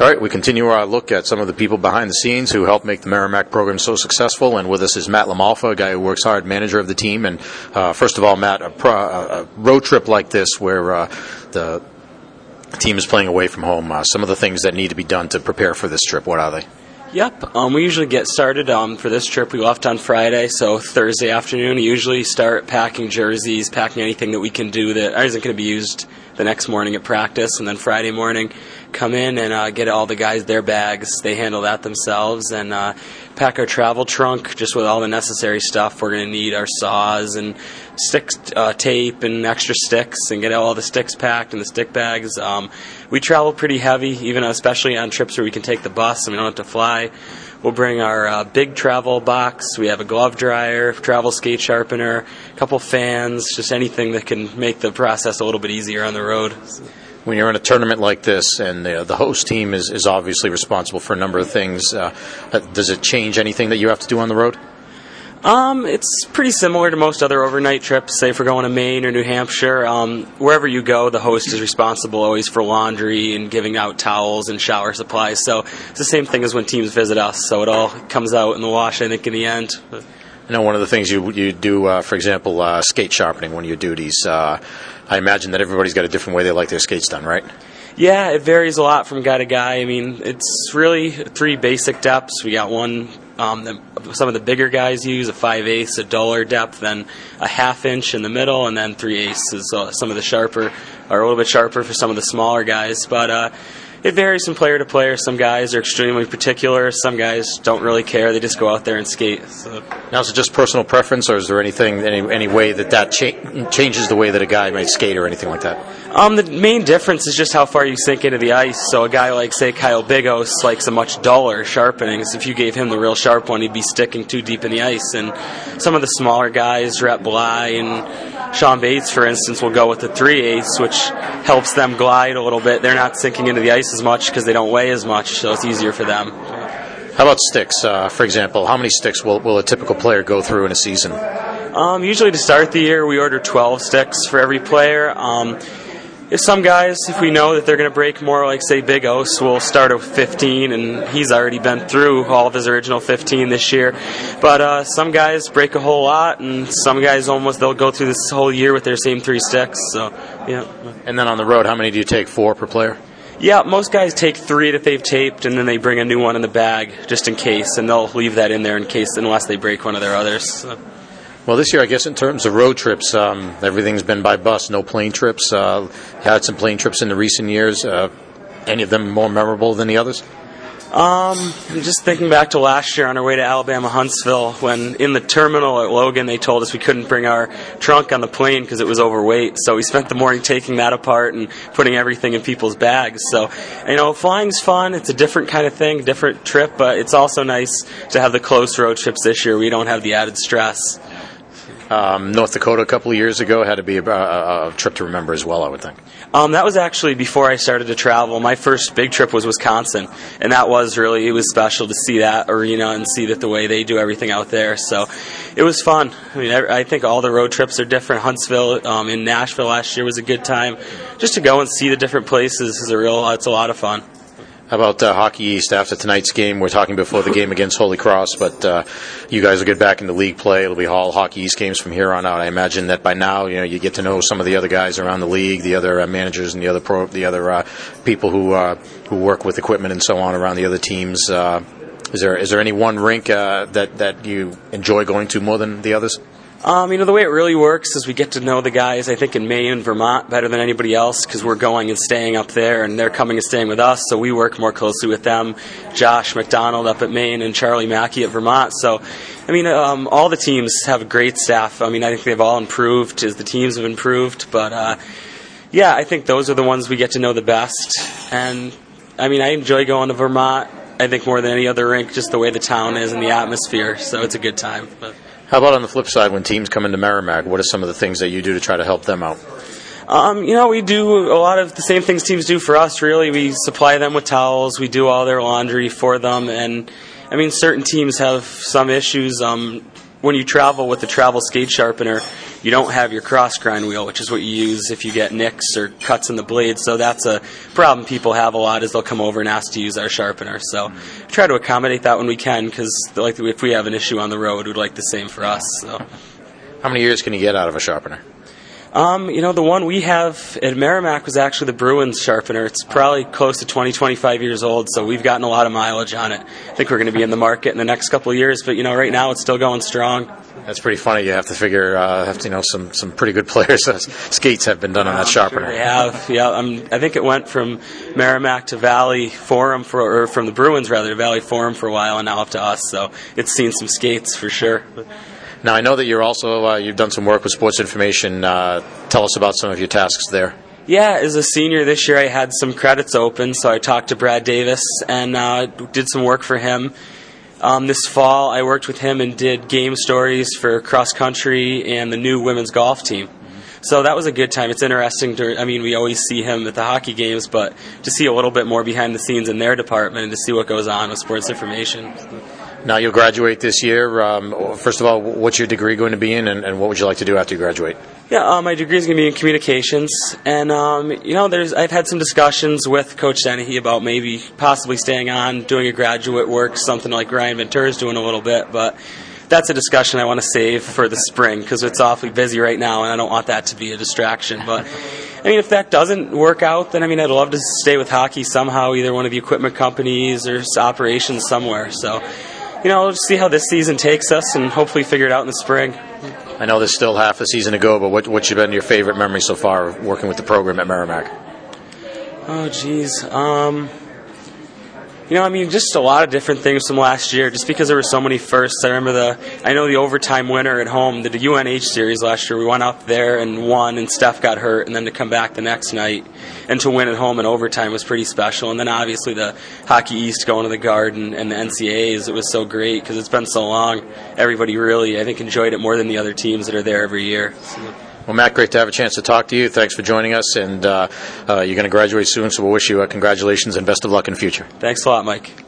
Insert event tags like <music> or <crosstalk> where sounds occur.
All right, we continue our look at some of the people behind the scenes who help make the Merrimack program so successful. And with us is Matt Lamalfa, a guy who works hard, manager of the team. And uh, first of all, Matt, a, pro, a, road trip like this where uh, the team is playing away from home, uh, some of the things that need to be done to prepare for this trip, what are they? Yep. Um, we usually get started um, for this trip. We left on Friday, so Thursday afternoon, we usually start packing jerseys, packing anything that we can do that isn't going to be used the next morning at practice, and then Friday morning, come in and uh, get all the guys their bags. They handle that themselves and uh, pack our travel trunk just with all the necessary stuff. We're going to need our saws and stick uh, tape and extra sticks and get all the sticks packed in the stick bags. Um, we travel pretty heavy, even especially on trips where we can take the bus and we don't have to fly. We'll bring our uh, big travel box. We have a glove dryer, travel skate sharpener, a couple fans, just anything that can make the process a little bit easier on the road. When you're in a tournament like this, and the, the host team is, is obviously responsible for a number of things, uh, uh does it change anything that you have to do on the road? Um, it's pretty similar to most other overnight trips. Say if we're going to Maine or New Hampshire, um, wherever you go, the host is responsible always for laundry and giving out towels and shower supplies. So it's the same thing as when teams visit us. So it all comes out in the wash, I think, in the end. I know one of the things you you do, uh, for example, uh, skate sharpening, one of your duties. Uh, I imagine that everybody's got a different way they like their skates done, right? Yeah, it varies a lot from guy to guy. I mean, it's really three basic depths. We got one um, the, some of the bigger guys use a five eighths, a duller depth, then a half inch in the middle, and then three eighths is uh, some of the sharper, or a little bit sharper for some of the smaller guys. But uh, it varies from player to player. Some guys are extremely particular. Some guys don't really care. They just go out there and skate. So. Now, is it just personal preference, or is there anything, any, any way that that cha- changes the way that a guy might skate or anything like that? Um, the main difference is just how far you sink into the ice. So a guy like, say, Kyle Bigos likes a much duller sharpening. So if you gave him the real sharp one, he'd be sticking too deep in the ice. And some of the smaller guys, Rhett Bly and Sean Bates, for instance, will go with the 3 eighths, which helps them glide a little bit. They're not sinking into the ice as much because they don't weigh as much, so it's easier for them. How about sticks, uh, for example? How many sticks will, will a typical player go through in a season? Um, usually to start the year, we order 12 sticks for every player. Um, if some guys, if we know that they're going to break more, like say Bigos, we'll start at 15, and he's already been through all of his original 15 this year. But uh, some guys break a whole lot, and some guys almost they'll go through this whole year with their same three sticks. So yeah. And then on the road, how many do you take? Four per player. Yeah, most guys take three that they've taped, and then they bring a new one in the bag just in case, and they'll leave that in there in case, unless they break one of their others. So. Well, this year, I guess in terms of road trips, um, everything's been by bus, no plane trips. Uh, had some plane trips in the recent years. Uh, any of them more memorable than the others? Um, I'm just thinking back to last year on our way to Alabama Huntsville when in the terminal at Logan they told us we couldn't bring our trunk on the plane because it was overweight. So we spent the morning taking that apart and putting everything in people's bags. So, you know, flying's fun. It's a different kind of thing, different trip, but it's also nice to have the close road trips this year. We don't have the added stress. Um, North Dakota a couple of years ago had to be a, a, a trip to remember as well, I would think. Um, that was actually before I started to travel. My first big trip was Wisconsin, and that was really it was special to see that arena and see that the way they do everything out there. So it was fun. I mean, I, I think all the road trips are different. Huntsville um, in Nashville last year was a good time. Just to go and see the different places is a real. It's a lot of fun. About uh, Hockey East after tonight's game? We're talking before the game against Holy Cross, but uh, you guys will get back into league play. It'll be all Hockey East games from here on out. I imagine that by now, you know, you get to know some of the other guys around the league, the other uh, managers, and the other pro, the other uh, people who uh, who work with equipment and so on around the other teams. Uh, is there is there any one rink that that you enjoy going to more than the others? Um, you know, the way it really works is we get to know the guys, I think, in Maine and Vermont better than anybody else because we're going and staying up there and they're coming and staying with us, so we work more closely with them. Josh McDonald up at Maine and Charlie Mackey at Vermont. So, I mean, um, all the teams have great staff. I mean, I think they've all improved as the teams have improved, but uh, yeah, I think those are the ones we get to know the best. And, I mean, I enjoy going to Vermont, I think, more than any other rink, just the way the town is and the atmosphere, so it's a good time. But. How about on the flip side, when teams come into Merrimack, what are some of the things that you do to try to help them out? Um, you know, we do a lot of the same things teams do for us, really. We supply them with towels, we do all their laundry for them, and I mean, certain teams have some issues. Um, when you travel with the travel skate sharpener, you don't have your cross grind wheel, which is what you use if you get nicks or cuts in the blade. So that's a problem people have a lot is they'll come over and ask to use our sharpener. So try to accommodate that when we can because like if we have an issue on the road, we'd like the same for us. So. How many years can you get out of a sharpener? Um, you know, the one we have at Merrimack was actually the Bruins sharpener. It's probably close to 20, 25 years old, so we've gotten a lot of mileage on it. I think we're going to be in the market in the next couple of years, but you know, right now it's still going strong. That's pretty funny. You have to figure, uh, have to, you know, some, some pretty good <laughs> players. Skates have been done on that sharpener. Sure they have, yeah. Um, I think it went from Merrimack to Valley Forum for, or from the Bruins rather to Valley Forum for a while, and now up to us. So it's seen some skates for sure. Now I know that you're also uh, you've done some work with Sports Information. Uh, tell us about some of your tasks there. Yeah, as a senior this year, I had some credits open, so I talked to Brad Davis and uh, did some work for him. Um, this fall, I worked with him and did game stories for cross country and the new women's golf team. So that was a good time. It's interesting to, I mean, we always see him at the hockey games, but to see a little bit more behind the scenes in their department and to see what goes on with sports information. Now you'll graduate this year. Um, first of all, what's your degree going to be in, and, and what would you like to do after you graduate? Yeah, uh, my degree is going to be in communications, and um, you know, there's I've had some discussions with Coach Dennehy about maybe possibly staying on, doing a graduate work, something like Ryan Ventura is doing a little bit, but that's a discussion I want to save for the spring because it's awfully busy right now, and I don't want that to be a distraction. But I mean, if that doesn't work out, then I mean, I'd love to stay with hockey somehow, either one of the equipment companies or operations somewhere. So you know, we'll just see how this season takes us and hopefully figure it out in the spring. I know there's still half a season to go, but what, what's been your favorite memory so far of working with the program at Merrimack? Oh, geez. Um, you know, I mean, just a lot of different things from last year. Just because there were so many firsts. I remember the, I know the overtime winner at home, the UNH series last year. We went up there and won, and Steph got hurt, and then to come back the next night and to win at home in overtime was pretty special. And then obviously the Hockey East going to the Garden and the NCAAs, it was so great because it's been so long. Everybody really, I think, enjoyed it more than the other teams that are there every year. So. Well, Matt, great to have a chance to talk to you. Thanks for joining us, and uh, uh, you're going to graduate soon, so we'll wish you uh, congratulations and best of luck in the future. Thanks a lot, Mike.